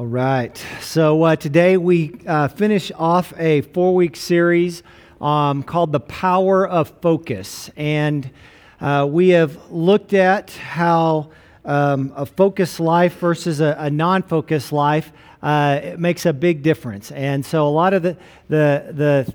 All right. So uh, today we uh, finish off a four week series um, called The Power of Focus. And uh, we have looked at how um, a focused life versus a, a non focused life uh, makes a big difference. And so a lot of the, the, the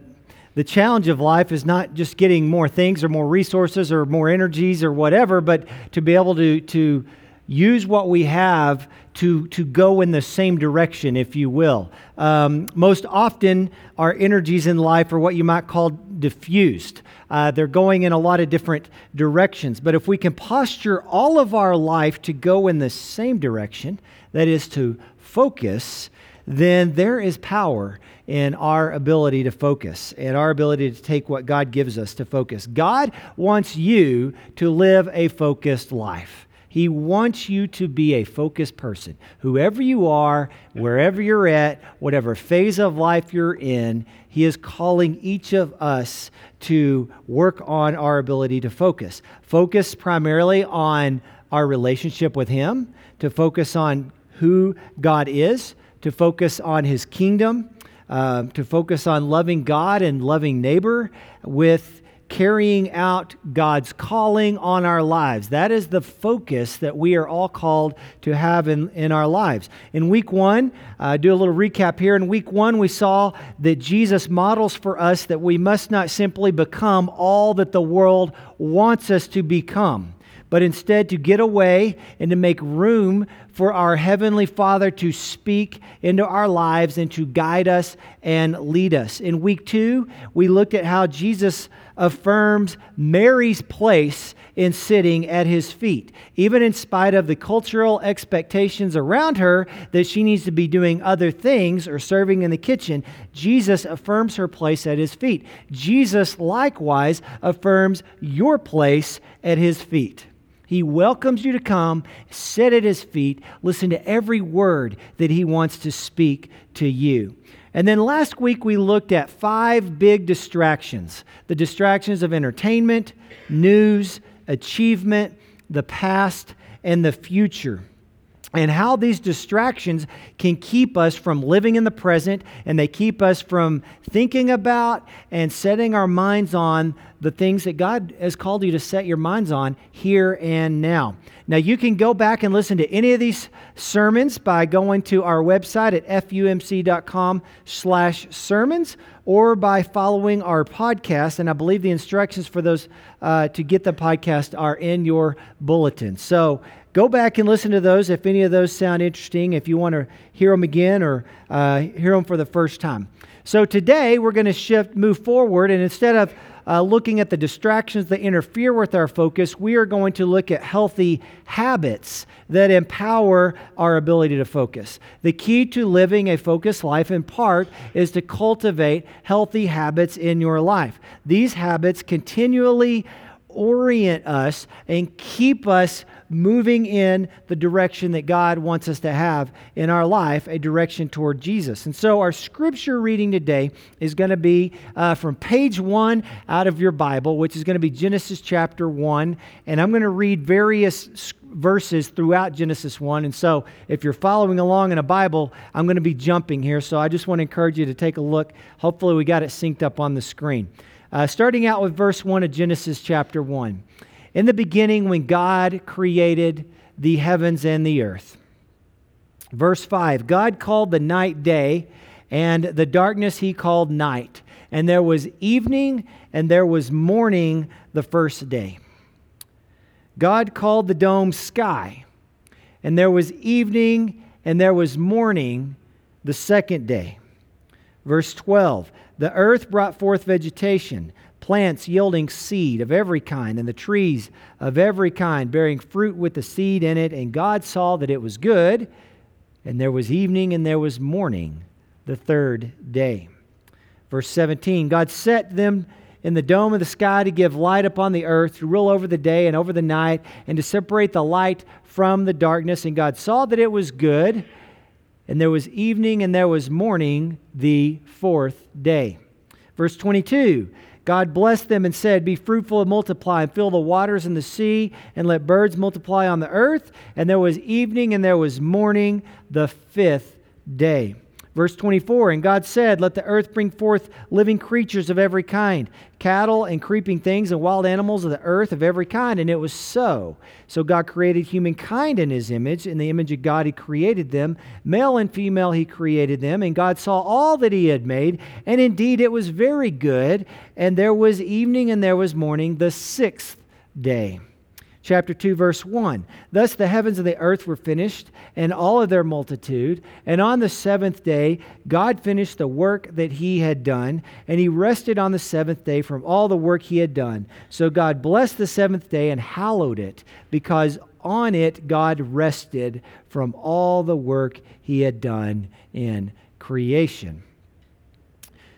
the challenge of life is not just getting more things or more resources or more energies or whatever, but to be able to, to use what we have to, to go in the same direction, if you will. Um, most often, our energies in life are what you might call diffused. Uh, they're going in a lot of different directions. But if we can posture all of our life to go in the same direction, that is to focus, then there is power in our ability to focus and our ability to take what God gives us to focus. God wants you to live a focused life. He wants you to be a focused person. Whoever you are, wherever you're at, whatever phase of life you're in, He is calling each of us to work on our ability to focus. Focus primarily on our relationship with Him, to focus on who God is, to focus on His kingdom, uh, to focus on loving God and loving neighbor with carrying out God's calling on our lives. That is the focus that we are all called to have in, in our lives. In week one, uh, do a little recap here. In week one, we saw that Jesus models for us that we must not simply become all that the world wants us to become but instead to get away and to make room for our Heavenly Father to speak into our lives and to guide us and lead us. In week two, we looked at how Jesus affirms Mary's place in sitting at his feet, even in spite of the cultural expectations around her that she needs to be doing other things or serving in the kitchen. Jesus affirms her place at his feet. Jesus likewise affirms your place at his feet. He welcomes you to come, sit at his feet, listen to every word that he wants to speak to you. And then last week we looked at five big distractions the distractions of entertainment, news, achievement, the past, and the future and how these distractions can keep us from living in the present and they keep us from thinking about and setting our minds on the things that God has called you to set your minds on here and now. Now you can go back and listen to any of these sermons by going to our website at fumc.com slash sermons or by following our podcast. And I believe the instructions for those uh, to get the podcast are in your bulletin. So go back and listen to those if any of those sound interesting, if you want to hear them again or uh, hear them for the first time. So today we're going to shift, move forward, and instead of uh, looking at the distractions that interfere with our focus, we are going to look at healthy habits that empower our ability to focus. The key to living a focused life, in part, is to cultivate healthy habits in your life. These habits continually orient us and keep us moving in the direction that God wants us to have in our life, a direction toward Jesus. And so our scripture reading today is going to be uh, from page one out of your Bible, which is going to be Genesis chapter one. And I'm going to read various verses throughout Genesis 1. And so, if you're following along in a Bible, I'm going to be jumping here. So, I just want to encourage you to take a look. Hopefully, we got it synced up on the screen. Uh, starting out with verse 1 of Genesis chapter 1. In the beginning, when God created the heavens and the earth. Verse 5 God called the night day, and the darkness he called night. And there was evening and there was morning the first day. God called the dome sky, and there was evening and there was morning the second day. Verse 12 The earth brought forth vegetation plants yielding seed of every kind, and the trees of every kind bearing fruit with the seed in it. And God saw that it was good, and there was evening and there was morning the third day. Verse 17 God set them in the dome of the sky to give light upon the earth, to rule over the day and over the night, and to separate the light from the darkness. And God saw that it was good, and there was evening and there was morning the fourth day. Verse 22 God blessed them and said, Be fruitful and multiply, and fill the waters and the sea, and let birds multiply on the earth. And there was evening and there was morning, the fifth day. Verse 24, and God said, Let the earth bring forth living creatures of every kind, cattle and creeping things and wild animals of the earth of every kind. And it was so. So God created humankind in his image. In the image of God, he created them. Male and female, he created them. And God saw all that he had made. And indeed, it was very good. And there was evening and there was morning, the sixth day chapter 2, verse 1. Thus the heavens and the earth were finished, and all of their multitude. And on the seventh day, God finished the work that he had done, and he rested on the seventh day from all the work he had done. So God blessed the seventh day and hallowed it, because on it God rested from all the work he had done in creation.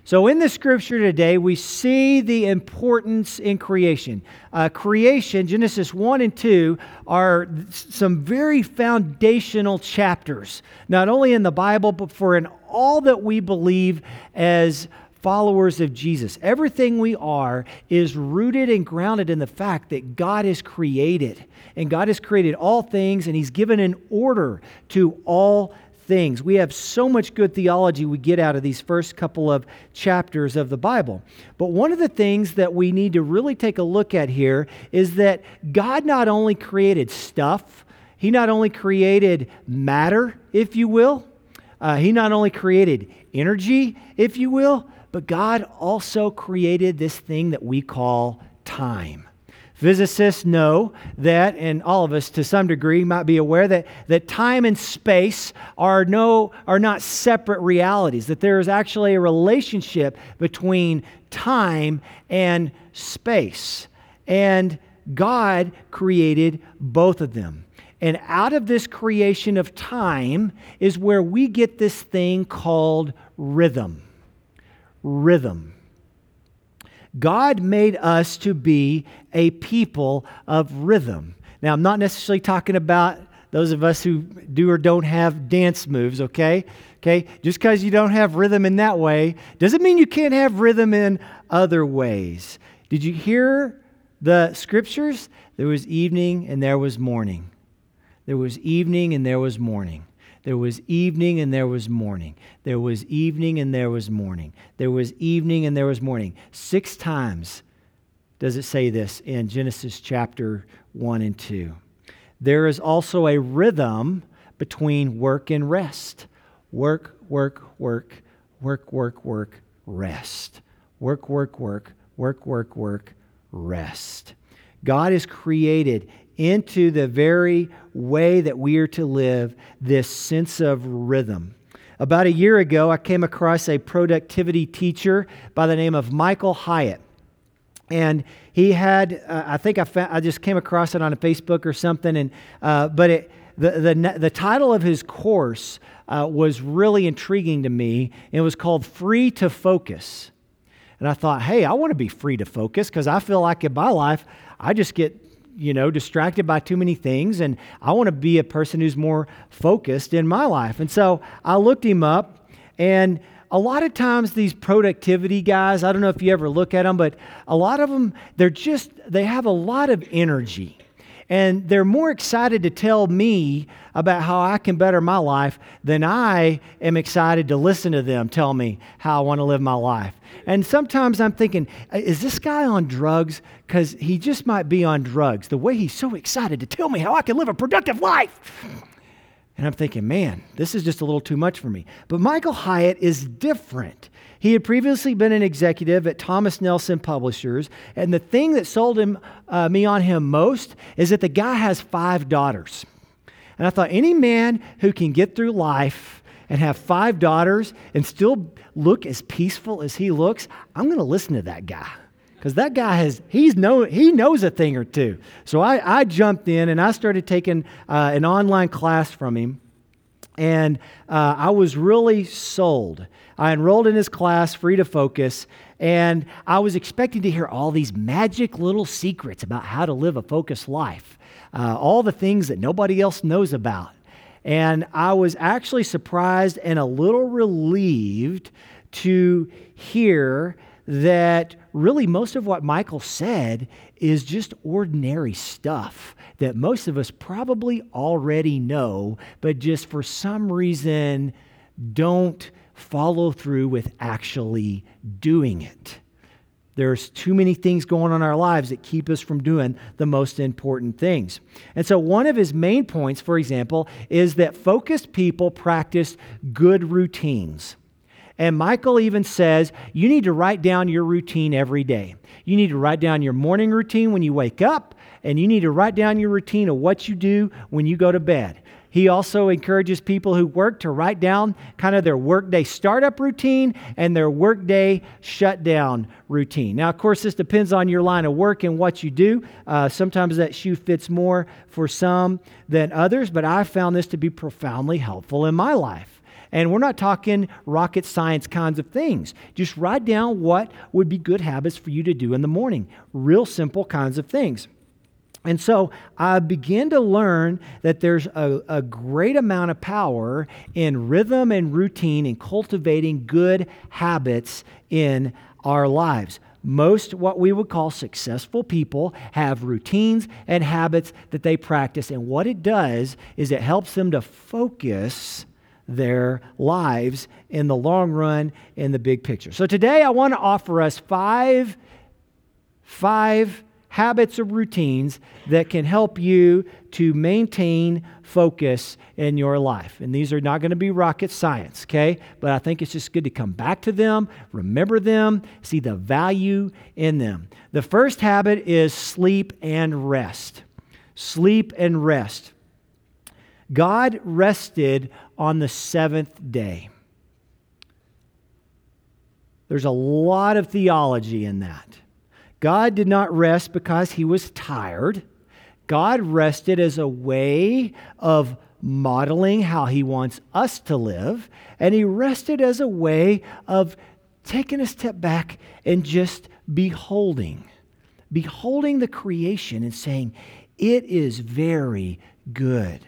So, in the scripture today, we see the importance in creation. Uh, creation, Genesis 1 and 2, are some very foundational chapters, not only in the Bible, but for in all that we believe as followers of Jesus. Everything we are is rooted and grounded in the fact that God has created, and God has created all things, and He's given an order to all things. We have so much good theology we get out of these first couple of chapters of the Bible. But one of the things that we need to really take a look at here is that God not only created stuff, He not only created matter, if you will, uh, He not only created energy, if you will, but God also created this thing that we call time. Physicists know that, and all of us to some degree might be aware that, that time and space are, no, are not separate realities, that there is actually a relationship between time and space. And God created both of them. And out of this creation of time is where we get this thing called rhythm. Rhythm. God made us to be a people of rhythm. Now, I'm not necessarily talking about those of us who do or don't have dance moves, okay? Okay? Just because you don't have rhythm in that way doesn't mean you can't have rhythm in other ways. Did you hear the scriptures? There was evening and there was morning. There was evening and there was morning. There was evening and there was morning. There was evening and there was morning. There was evening and there was morning. Six times does it say this in Genesis chapter 1 and 2. There is also a rhythm between work and rest. Work, work, work, work, work, work, rest. Work, work, work, work, work, work, rest. God has created into the very way that we are to live this sense of rhythm. About a year ago, I came across a productivity teacher by the name of Michael Hyatt. And he had, uh, I think I, found, I just came across it on a Facebook or something, and, uh, but it, the, the, the title of his course uh, was really intriguing to me. It was called Free to Focus. And I thought, hey, I want to be free to focus because I feel like in my life, I just get you know, distracted by too many things, and I want to be a person who's more focused in my life. And so I looked him up, and a lot of times these productivity guys, I don't know if you ever look at them, but a lot of them, they're just, they have a lot of energy. And they're more excited to tell me about how I can better my life than I am excited to listen to them tell me how I want to live my life. And sometimes I'm thinking, uh, is this guy on drugs? Because he just might be on drugs. The way he's so excited to tell me how I can live a productive life. And I'm thinking, man, this is just a little too much for me. But Michael Hyatt is different. He had previously been an executive at Thomas Nelson Publishers, and the thing that sold him, uh, me on him most is that the guy has five daughters. And I thought, any man who can get through life and have five daughters and still look as peaceful as he looks, I'm going to listen to that guy because that guy has he's know he knows a thing or two. So i, I jumped in and i started taking uh, an online class from him. And uh, i was really sold. I enrolled in his class, Free to Focus, and I was expecting to hear all these magic little secrets about how to live a focused life, uh, all the things that nobody else knows about. And I was actually surprised and a little relieved to hear that really most of what Michael said is just ordinary stuff that most of us probably already know, but just for some reason don't follow through with actually doing it. There's too many things going on in our lives that keep us from doing the most important things. And so, one of his main points, for example, is that focused people practice good routines. And Michael even says you need to write down your routine every day. You need to write down your morning routine when you wake up, and you need to write down your routine of what you do when you go to bed. He also encourages people who work to write down kind of their workday startup routine and their workday shutdown routine. Now, of course, this depends on your line of work and what you do. Uh, sometimes that shoe fits more for some than others, but I found this to be profoundly helpful in my life. And we're not talking rocket science kinds of things. Just write down what would be good habits for you to do in the morning. Real simple kinds of things. And so I began to learn that there's a, a, great amount of power in rhythm and routine and cultivating good habits in our lives. Most what we would call successful people have routines and habits that they practice. And what it does is it helps them to focus their lives in the long run in the big picture. So today I want to offer us five, five habits or routines that can help you to maintain focus in your life. And these are not going to be rocket science, okay? But I think it's just good to come back to them, remember them, see the value in them. The first habit is sleep and rest. Sleep and rest. God rested on the seventh day. There's a lot of theology in that. God did not rest because he was tired. God rested as a way of modeling how he wants us to live, and he rested as a way of taking a step back and just beholding, beholding the creation and saying, It is very good.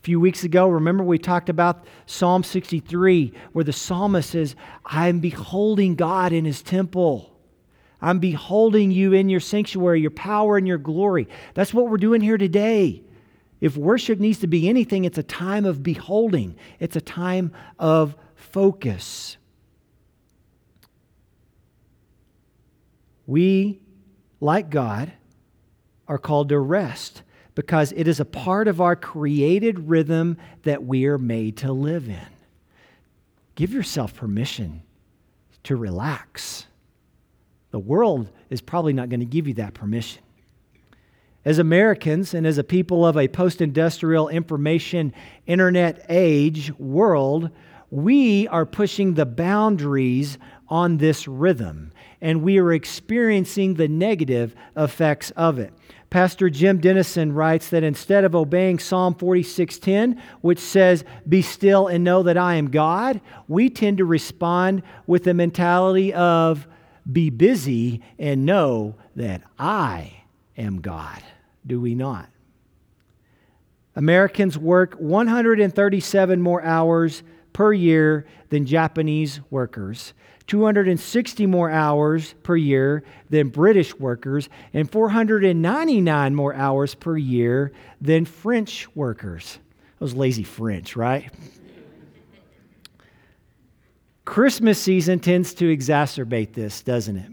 A few weeks ago, remember we talked about Psalm 63, where the psalmist says, I'm beholding God in his temple. I'm beholding you in your sanctuary, your power and your glory. That's what we're doing here today. If worship needs to be anything, it's a time of beholding, it's a time of focus. We, like God, are called to rest because it is a part of our created rhythm that we are made to live in. Give yourself permission to relax. The world is probably not going to give you that permission. As Americans and as a people of a post industrial information internet age world, we are pushing the boundaries on this rhythm and we are experiencing the negative effects of it. Pastor Jim Denison writes that instead of obeying Psalm 46:10, which says, "Be still and know that I am God," we tend to respond with the mentality of be busy and know that I am God. Do we not? Americans work 137 more hours per year than Japanese workers, 260 more hours per year than British workers, and 499 more hours per year than French workers. Those lazy French, right? Christmas season tends to exacerbate this, doesn't it?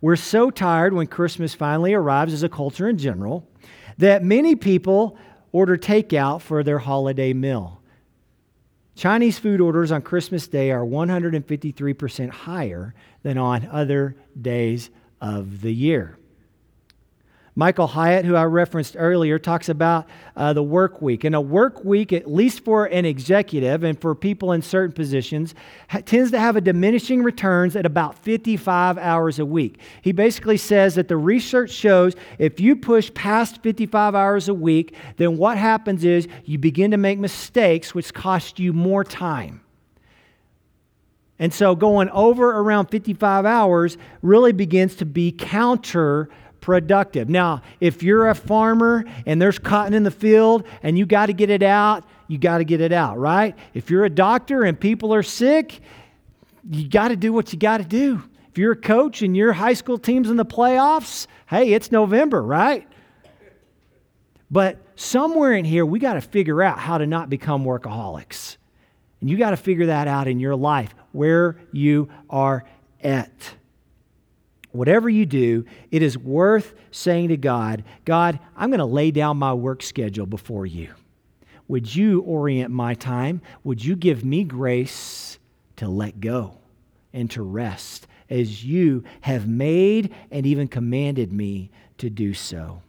We're so tired when Christmas finally arrives as a culture in general that many people order takeout for their holiday meal. Chinese food orders on Christmas Day are 153% higher than on other days of the year. Michael Hyatt, who I referenced earlier, talks about uh, the work week. And a work week, at least for an executive and for people in certain positions, ha- tends to have a diminishing returns at about 55 hours a week. He basically says that the research shows if you push past 55 hours a week, then what happens is you begin to make mistakes, which cost you more time. And so going over around 55 hours really begins to be counter productive. Now, if you're a farmer and there's cotton in the field and you got to get it out, you got to get it out, right? If you're a doctor and people are sick, you got to do what you got to do. If you're a coach and your high school team's in the playoffs, hey, it's November, right? But somewhere in here, we got to figure out how to not become workaholics. And you got to figure that out in your life, where you are at. Whatever you do, it is worth saying to God, God, I'm going to lay down my work schedule before you. Would you orient my time? Would you give me grace to let go and to rest as you have made and even commanded me to do so?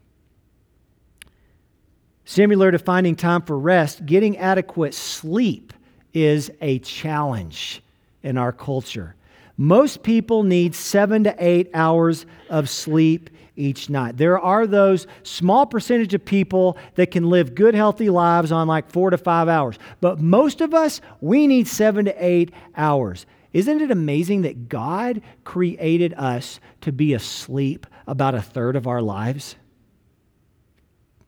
Similar to finding time for rest, getting adequate sleep is a challenge in our culture. Most people need seven to eight hours of sleep each night. There are those small percentage of people that can live good, healthy lives on like four to five hours. But most of us, we need seven to eight hours. Isn't it amazing that God created us to be asleep about a third of our lives?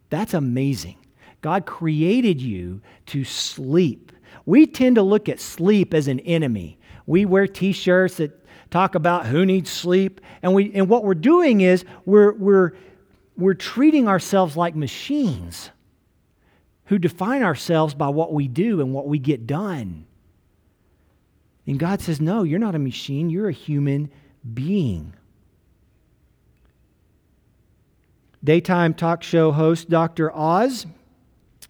That's amazing. God created you to sleep. We tend to look at sleep as an enemy. We wear t shirts that talk about who needs sleep. And, we, and what we're doing is we're, we're, we're treating ourselves like machines who define ourselves by what we do and what we get done. And God says, No, you're not a machine, you're a human being. Daytime talk show host Dr. Oz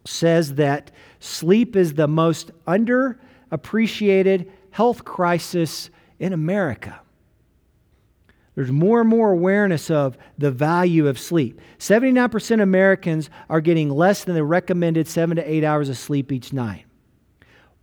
says that sleep is the most underappreciated health crisis in America. There's more and more awareness of the value of sleep. 79% of Americans are getting less than the recommended seven to eight hours of sleep each night.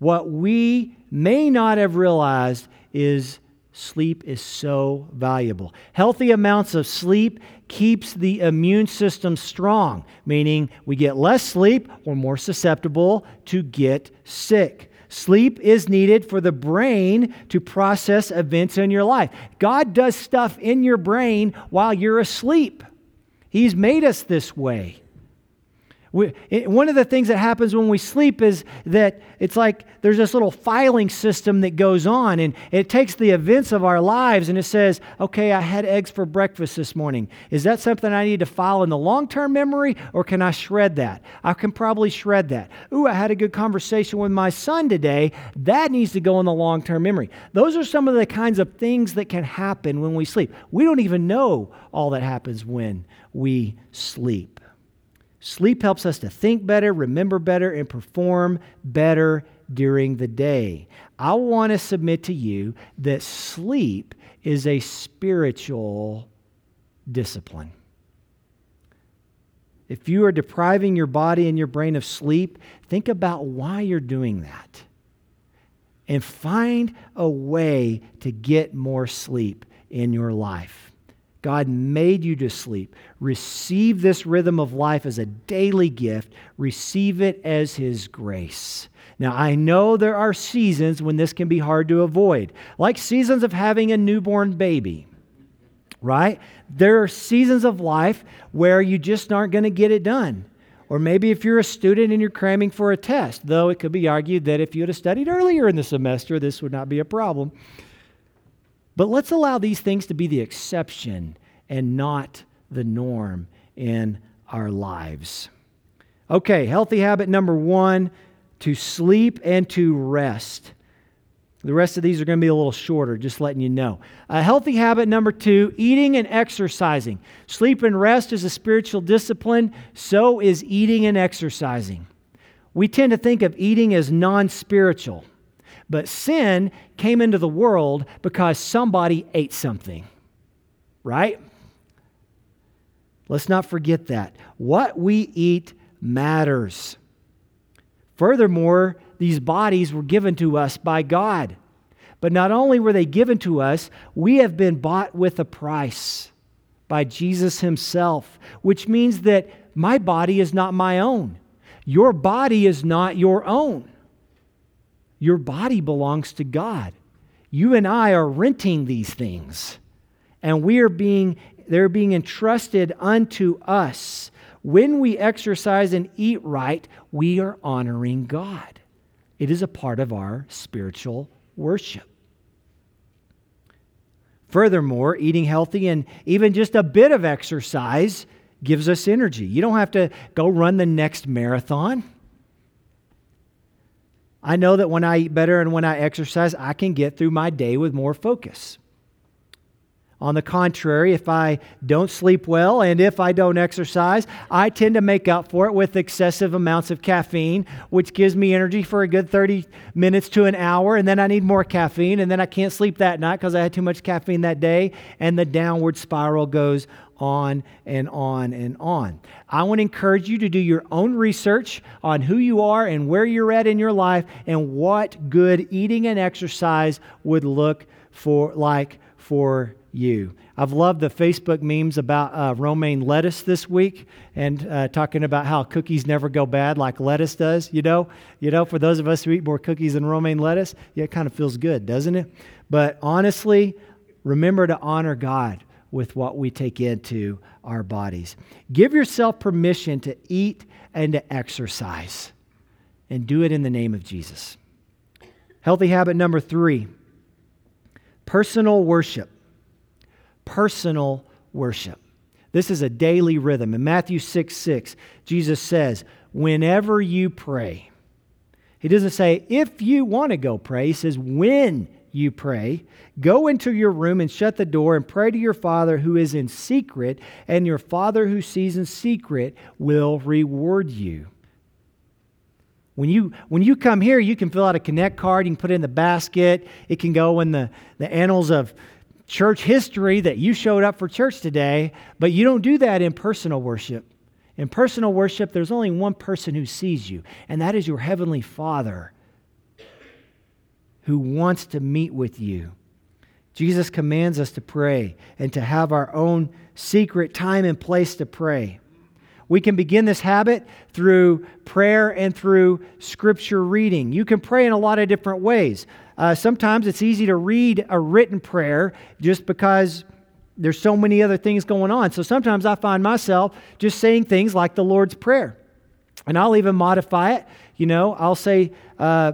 What we may not have realized is sleep is so valuable. Healthy amounts of sleep keeps the immune system strong, meaning we get less sleep, we're more susceptible to get sick. Sleep is needed for the brain to process events in your life. God does stuff in your brain while you're asleep. He's made us this way. We, it, one of the things that happens when we sleep is that it's like there's this little filing system that goes on, and it takes the events of our lives and it says, okay, I had eggs for breakfast this morning. Is that something I need to file in the long term memory, or can I shred that? I can probably shred that. Ooh, I had a good conversation with my son today. That needs to go in the long term memory. Those are some of the kinds of things that can happen when we sleep. We don't even know all that happens when we sleep. Sleep helps us to think better, remember better, and perform better during the day. I want to submit to you that sleep is a spiritual discipline. If you are depriving your body and your brain of sleep, think about why you're doing that. And find a way to get more sleep in your life. God made you to sleep. Receive this rhythm of life as a daily gift. Receive it as His grace. Now, I know there are seasons when this can be hard to avoid, like seasons of having a newborn baby, right? There are seasons of life where you just aren't going to get it done. Or maybe if you're a student and you're cramming for a test, though it could be argued that if you had studied earlier in the semester, this would not be a problem. But let's allow these things to be the exception and not the norm in our lives. Okay, healthy habit number one to sleep and to rest. The rest of these are going to be a little shorter, just letting you know. A healthy habit number two eating and exercising. Sleep and rest is a spiritual discipline, so is eating and exercising. We tend to think of eating as non spiritual. But sin came into the world because somebody ate something, right? Let's not forget that. What we eat matters. Furthermore, these bodies were given to us by God. But not only were they given to us, we have been bought with a price by Jesus Himself, which means that my body is not my own. Your body is not your own. Your body belongs to God. You and I are renting these things, and we are being, they're being entrusted unto us. When we exercise and eat right, we are honoring God. It is a part of our spiritual worship. Furthermore, eating healthy and even just a bit of exercise gives us energy. You don't have to go run the next marathon. I know that when I eat better and when I exercise, I can get through my day with more focus. On the contrary, if I don't sleep well and if I don't exercise, I tend to make up for it with excessive amounts of caffeine, which gives me energy for a good 30 minutes to an hour. And then I need more caffeine, and then I can't sleep that night because I had too much caffeine that day. And the downward spiral goes on and on and on. I want to encourage you to do your own research on who you are and where you're at in your life and what good eating and exercise would look for like for you. I've loved the Facebook memes about uh, romaine lettuce this week and uh, talking about how cookies never go bad like lettuce does. You know, you know, for those of us who eat more cookies than romaine lettuce, yeah, it kind of feels good, doesn't it? But honestly, remember to honor God with what we take into our bodies. Give yourself permission to eat and to exercise, and do it in the name of Jesus. Healthy habit number three personal worship personal worship. This is a daily rhythm. In Matthew 6 6, Jesus says, Whenever you pray, he doesn't say, if you want to go pray. He says, when you pray, go into your room and shut the door and pray to your Father who is in secret, and your Father who sees in secret will reward you. When you, when you come here, you can fill out a Connect card, you can put it in the basket, it can go in the, the annals of church history that you showed up for church today, but you don't do that in personal worship. In personal worship, there's only one person who sees you, and that is your Heavenly Father who wants to meet with you. Jesus commands us to pray and to have our own secret time and place to pray. We can begin this habit through prayer and through scripture reading. You can pray in a lot of different ways. Uh, sometimes it's easy to read a written prayer just because there's so many other things going on. So sometimes I find myself just saying things like the Lord's Prayer. And I'll even modify it. You know, I'll say, uh,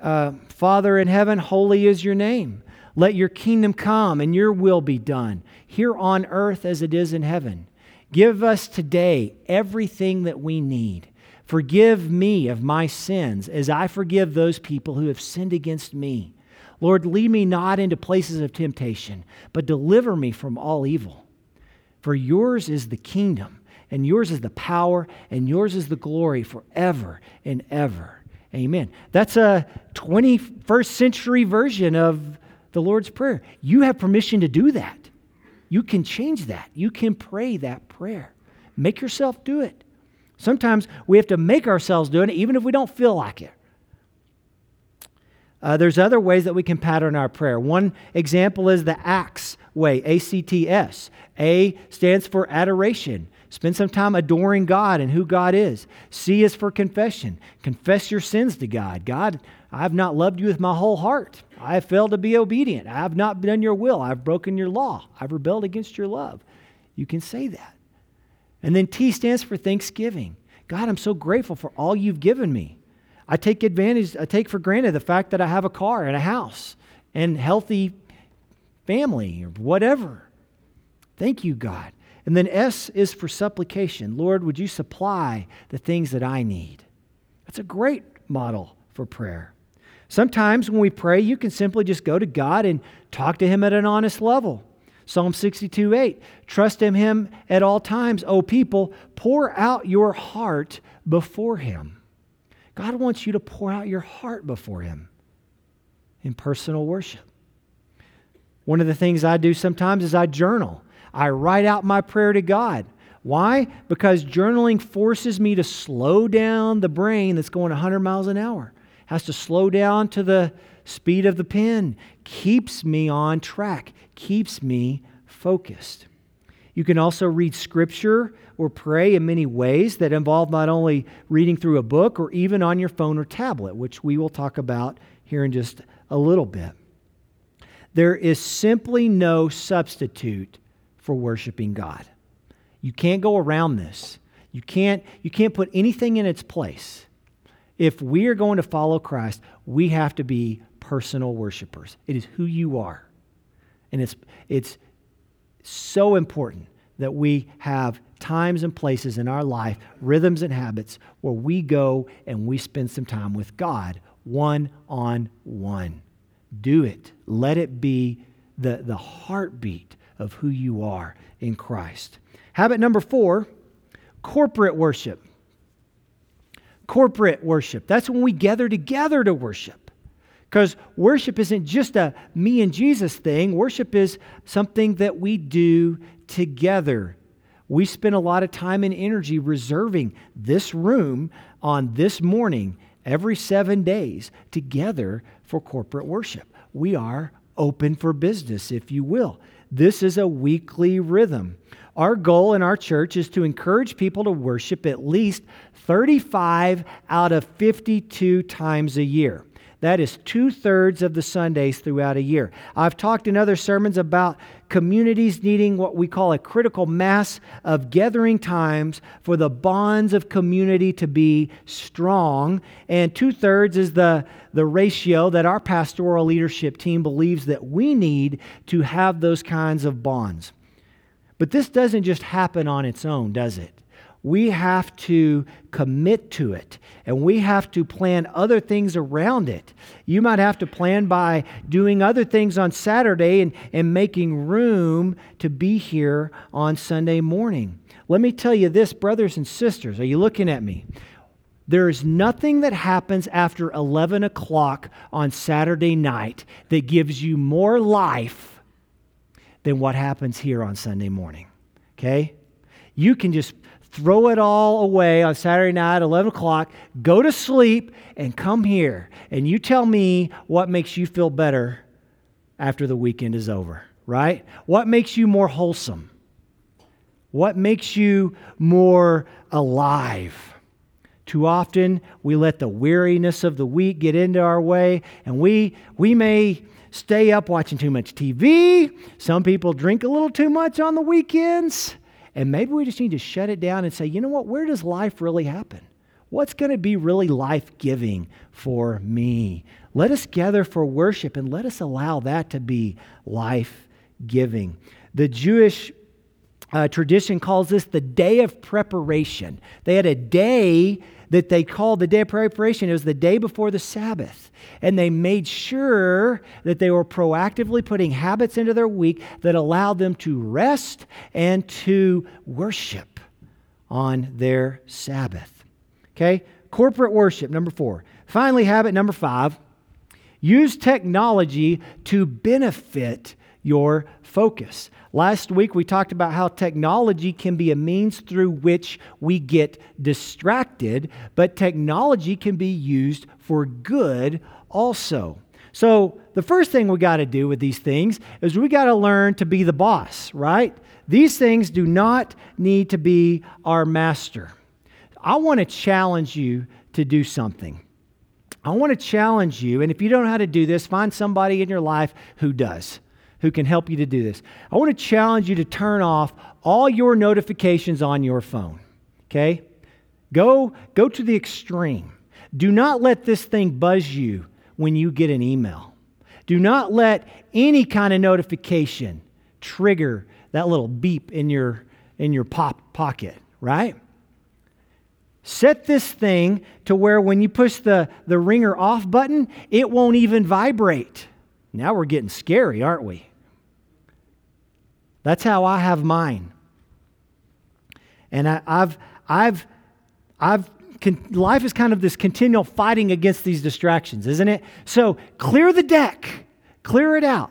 uh, Father in heaven, holy is your name. Let your kingdom come and your will be done here on earth as it is in heaven. Give us today everything that we need. Forgive me of my sins as I forgive those people who have sinned against me. Lord, lead me not into places of temptation, but deliver me from all evil. For yours is the kingdom, and yours is the power, and yours is the glory forever and ever. Amen. That's a 21st century version of the Lord's Prayer. You have permission to do that. You can change that. You can pray that prayer. Make yourself do it. Sometimes we have to make ourselves do it, even if we don't feel like it. Uh, there's other ways that we can pattern our prayer. One example is the ACTS way, A C T S. A stands for adoration. Spend some time adoring God and who God is. C is for confession. Confess your sins to God. God, I have not loved you with my whole heart. I have failed to be obedient. I have not done your will. I've broken your law. I've rebelled against your love. You can say that. And then T stands for thanksgiving. God, I'm so grateful for all you've given me. I take advantage, I take for granted the fact that I have a car and a house and healthy family or whatever. Thank you, God. And then S is for supplication. Lord, would you supply the things that I need? That's a great model for prayer. Sometimes when we pray, you can simply just go to God and talk to Him at an honest level. Psalm 62 8. Trust in Him at all times, O people. Pour out your heart before Him. God wants you to pour out your heart before Him in personal worship. One of the things I do sometimes is I journal. I write out my prayer to God. Why? Because journaling forces me to slow down the brain that's going 100 miles an hour has to slow down to the speed of the pen, keeps me on track, keeps me focused. You can also read scripture or pray in many ways that involve not only reading through a book or even on your phone or tablet, which we will talk about here in just a little bit. There is simply no substitute for worshiping God. You can't go around this. You can't, you can't put anything in its place. If we are going to follow Christ, we have to be personal worshipers. It is who you are. And it's, it's so important that we have times and places in our life, rhythms and habits, where we go and we spend some time with God one on one. Do it. Let it be the, the heartbeat of who you are in Christ. Habit number four corporate worship. Corporate worship. That's when we gather together to worship. Because worship isn't just a me and Jesus thing, worship is something that we do together. We spend a lot of time and energy reserving this room on this morning every seven days together for corporate worship. We are open for business, if you will. This is a weekly rhythm. Our goal in our church is to encourage people to worship at least 35 out of 52 times a year. That is two thirds of the Sundays throughout a year. I've talked in other sermons about communities needing what we call a critical mass of gathering times for the bonds of community to be strong. And two thirds is the, the ratio that our pastoral leadership team believes that we need to have those kinds of bonds. But this doesn't just happen on its own, does it? We have to commit to it and we have to plan other things around it. You might have to plan by doing other things on Saturday and, and making room to be here on Sunday morning. Let me tell you this, brothers and sisters. Are you looking at me? There is nothing that happens after 11 o'clock on Saturday night that gives you more life than what happens here on Sunday morning. Okay? You can just throw it all away on Saturday night, 11 o'clock, go to sleep, and come here. And you tell me what makes you feel better after the weekend is over, right? What makes you more wholesome? What makes you more alive? Too often, we let the weariness of the week get into our way, and we, we may stay up watching too much TV. Some people drink a little too much on the weekends. And maybe we just need to shut it down and say, you know what? Where does life really happen? What's going to be really life giving for me? Let us gather for worship and let us allow that to be life giving. The Jewish uh, tradition calls this the day of preparation. They had a day that they called the day of preparation. It was the day before the Sabbath. And they made sure that they were proactively putting habits into their week that allowed them to rest and to worship on their Sabbath. Okay? Corporate worship, number four. Finally, habit number five use technology to benefit your focus. Last week, we talked about how technology can be a means through which we get distracted, but technology can be used for good also. So, the first thing we got to do with these things is we got to learn to be the boss, right? These things do not need to be our master. I want to challenge you to do something. I want to challenge you, and if you don't know how to do this, find somebody in your life who does who can help you to do this. I want to challenge you to turn off all your notifications on your phone. Okay? Go, go to the extreme. Do not let this thing buzz you when you get an email. Do not let any kind of notification trigger that little beep in your, in your pop pocket, right? Set this thing to where when you push the, the ringer off button, it won't even vibrate. Now we're getting scary, aren't we? That's how I have mine. And I, have I've, I've, con- life is kind of this continual fighting against these distractions, isn't it? So clear the deck, clear it out.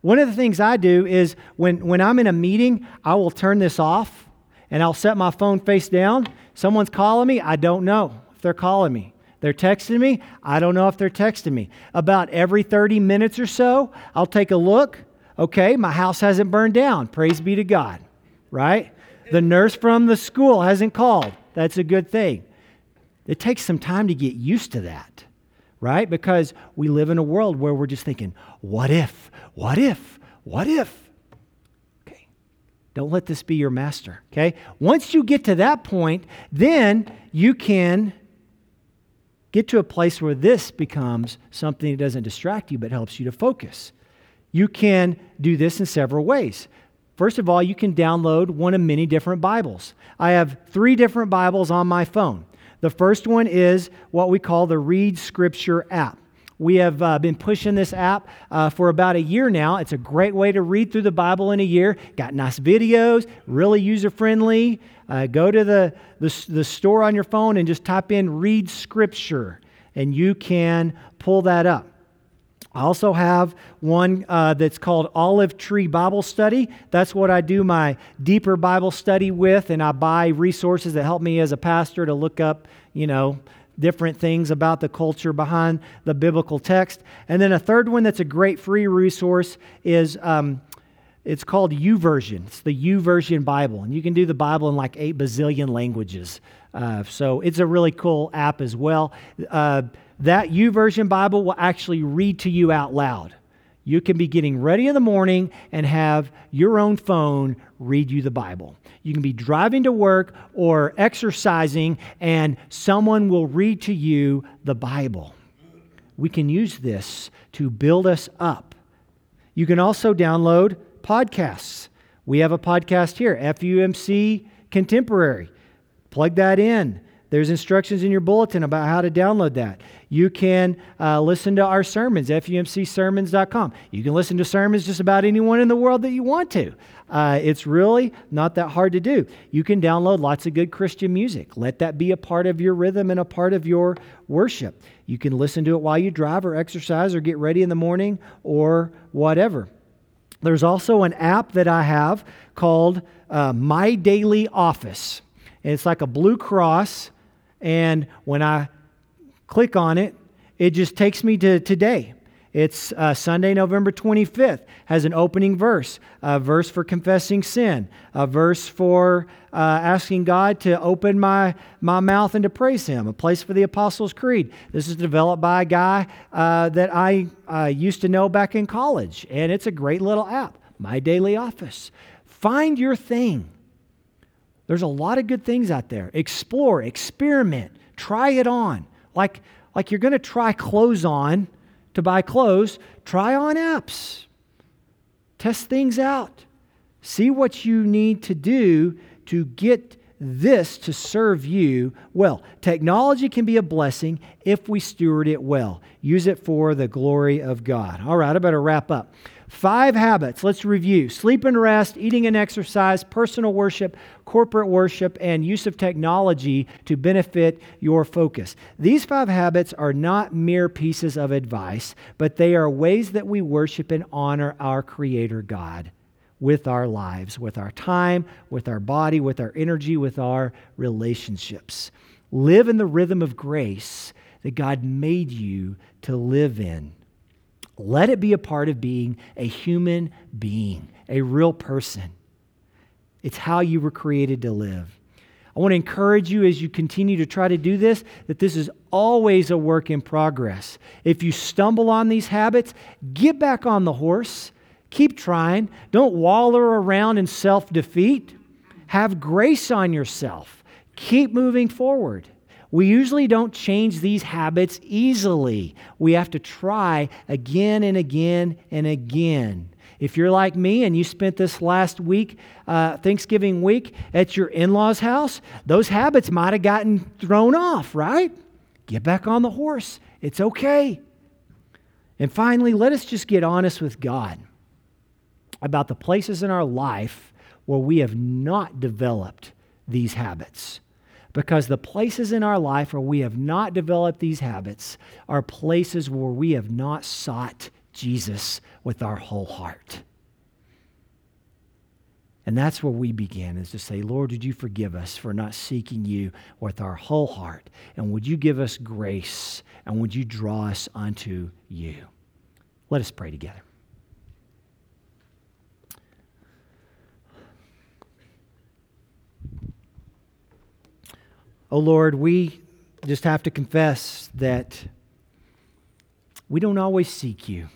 One of the things I do is when, when I'm in a meeting, I will turn this off and I'll set my phone face down. Someone's calling me, I don't know if they're calling me. They're texting me, I don't know if they're texting me. About every 30 minutes or so, I'll take a look Okay, my house hasn't burned down. Praise be to God, right? The nurse from the school hasn't called. That's a good thing. It takes some time to get used to that, right? Because we live in a world where we're just thinking, what if? What if? What if? Okay. Don't let this be your master, okay? Once you get to that point, then you can get to a place where this becomes something that doesn't distract you but helps you to focus. You can do this in several ways. First of all, you can download one of many different Bibles. I have three different Bibles on my phone. The first one is what we call the Read Scripture app. We have uh, been pushing this app uh, for about a year now. It's a great way to read through the Bible in a year. Got nice videos, really user friendly. Uh, go to the, the, the store on your phone and just type in Read Scripture, and you can pull that up. I also have one uh, that's called Olive Tree Bible Study. That's what I do my deeper Bible study with, and I buy resources that help me as a pastor to look up, you know, different things about the culture behind the biblical text. And then a third one that's a great free resource is um, it's called YouVersion. It's the YouVersion Bible, and you can do the Bible in like eight bazillion languages. Uh, so it's a really cool app as well. Uh, that YouVersion Bible will actually read to you out loud. You can be getting ready in the morning and have your own phone read you the Bible. You can be driving to work or exercising, and someone will read to you the Bible. We can use this to build us up. You can also download podcasts. We have a podcast here, FUMC Contemporary. Plug that in. There's instructions in your bulletin about how to download that. You can uh, listen to our sermons, fumcsermons.com. You can listen to sermons just about anyone in the world that you want to. Uh, it's really not that hard to do. You can download lots of good Christian music. Let that be a part of your rhythm and a part of your worship. You can listen to it while you drive or exercise or get ready in the morning or whatever. There's also an app that I have called uh, My Daily Office. And it's like a blue cross and when I click on it, it just takes me to today. It's uh, Sunday, November 25th, has an opening verse, a verse for confessing sin, a verse for uh, asking God to open my, my mouth and to praise Him, a place for the Apostles' Creed. This is developed by a guy uh, that I uh, used to know back in college, and it's a great little app, My Daily Office. Find your thing. There's a lot of good things out there. Explore, experiment, try it on. Like, like you're going to try clothes on to buy clothes, try on apps. Test things out. See what you need to do to get this to serve you well. Technology can be a blessing if we steward it well. Use it for the glory of God. All right, I better wrap up. Five habits. Let's review sleep and rest, eating and exercise, personal worship, corporate worship, and use of technology to benefit your focus. These five habits are not mere pieces of advice, but they are ways that we worship and honor our Creator God with our lives, with our time, with our body, with our energy, with our relationships. Live in the rhythm of grace that God made you to live in. Let it be a part of being a human being, a real person. It's how you were created to live. I want to encourage you as you continue to try to do this that this is always a work in progress. If you stumble on these habits, get back on the horse. Keep trying. Don't wallow around in self defeat. Have grace on yourself. Keep moving forward. We usually don't change these habits easily. We have to try again and again and again. If you're like me and you spent this last week, uh, Thanksgiving week, at your in law's house, those habits might have gotten thrown off, right? Get back on the horse. It's okay. And finally, let us just get honest with God about the places in our life where we have not developed these habits because the places in our life where we have not developed these habits are places where we have not sought Jesus with our whole heart. And that's where we begin is to say, Lord, would you forgive us for not seeking you with our whole heart? And would you give us grace? And would you draw us unto you? Let us pray together. Oh Lord, we just have to confess that we don't always seek you.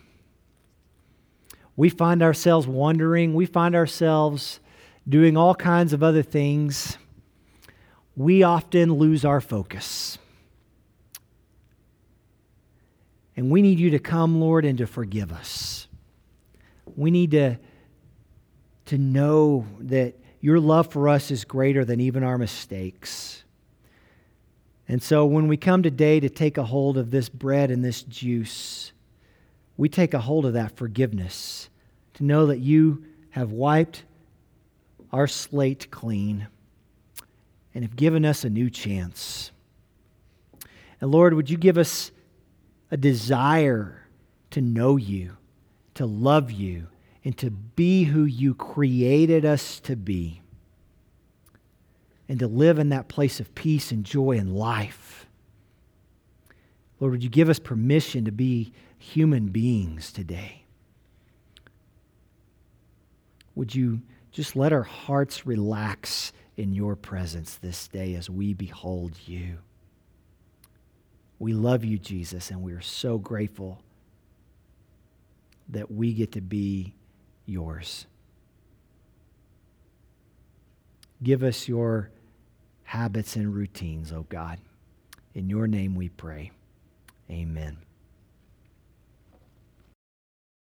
We find ourselves wandering, we find ourselves doing all kinds of other things. We often lose our focus. And we need you to come, Lord, and to forgive us. We need to, to know that your love for us is greater than even our mistakes. And so when we come today to take a hold of this bread and this juice, we take a hold of that forgiveness to know that you have wiped our slate clean and have given us a new chance. And Lord, would you give us a desire to know you, to love you, and to be who you created us to be, and to live in that place of peace and joy and life. Lord, would you give us permission to be human beings today? Would you just let our hearts relax in your presence this day as we behold you? We love you, Jesus, and we are so grateful that we get to be yours. Give us your habits and routines, oh God. In your name we pray. Amen.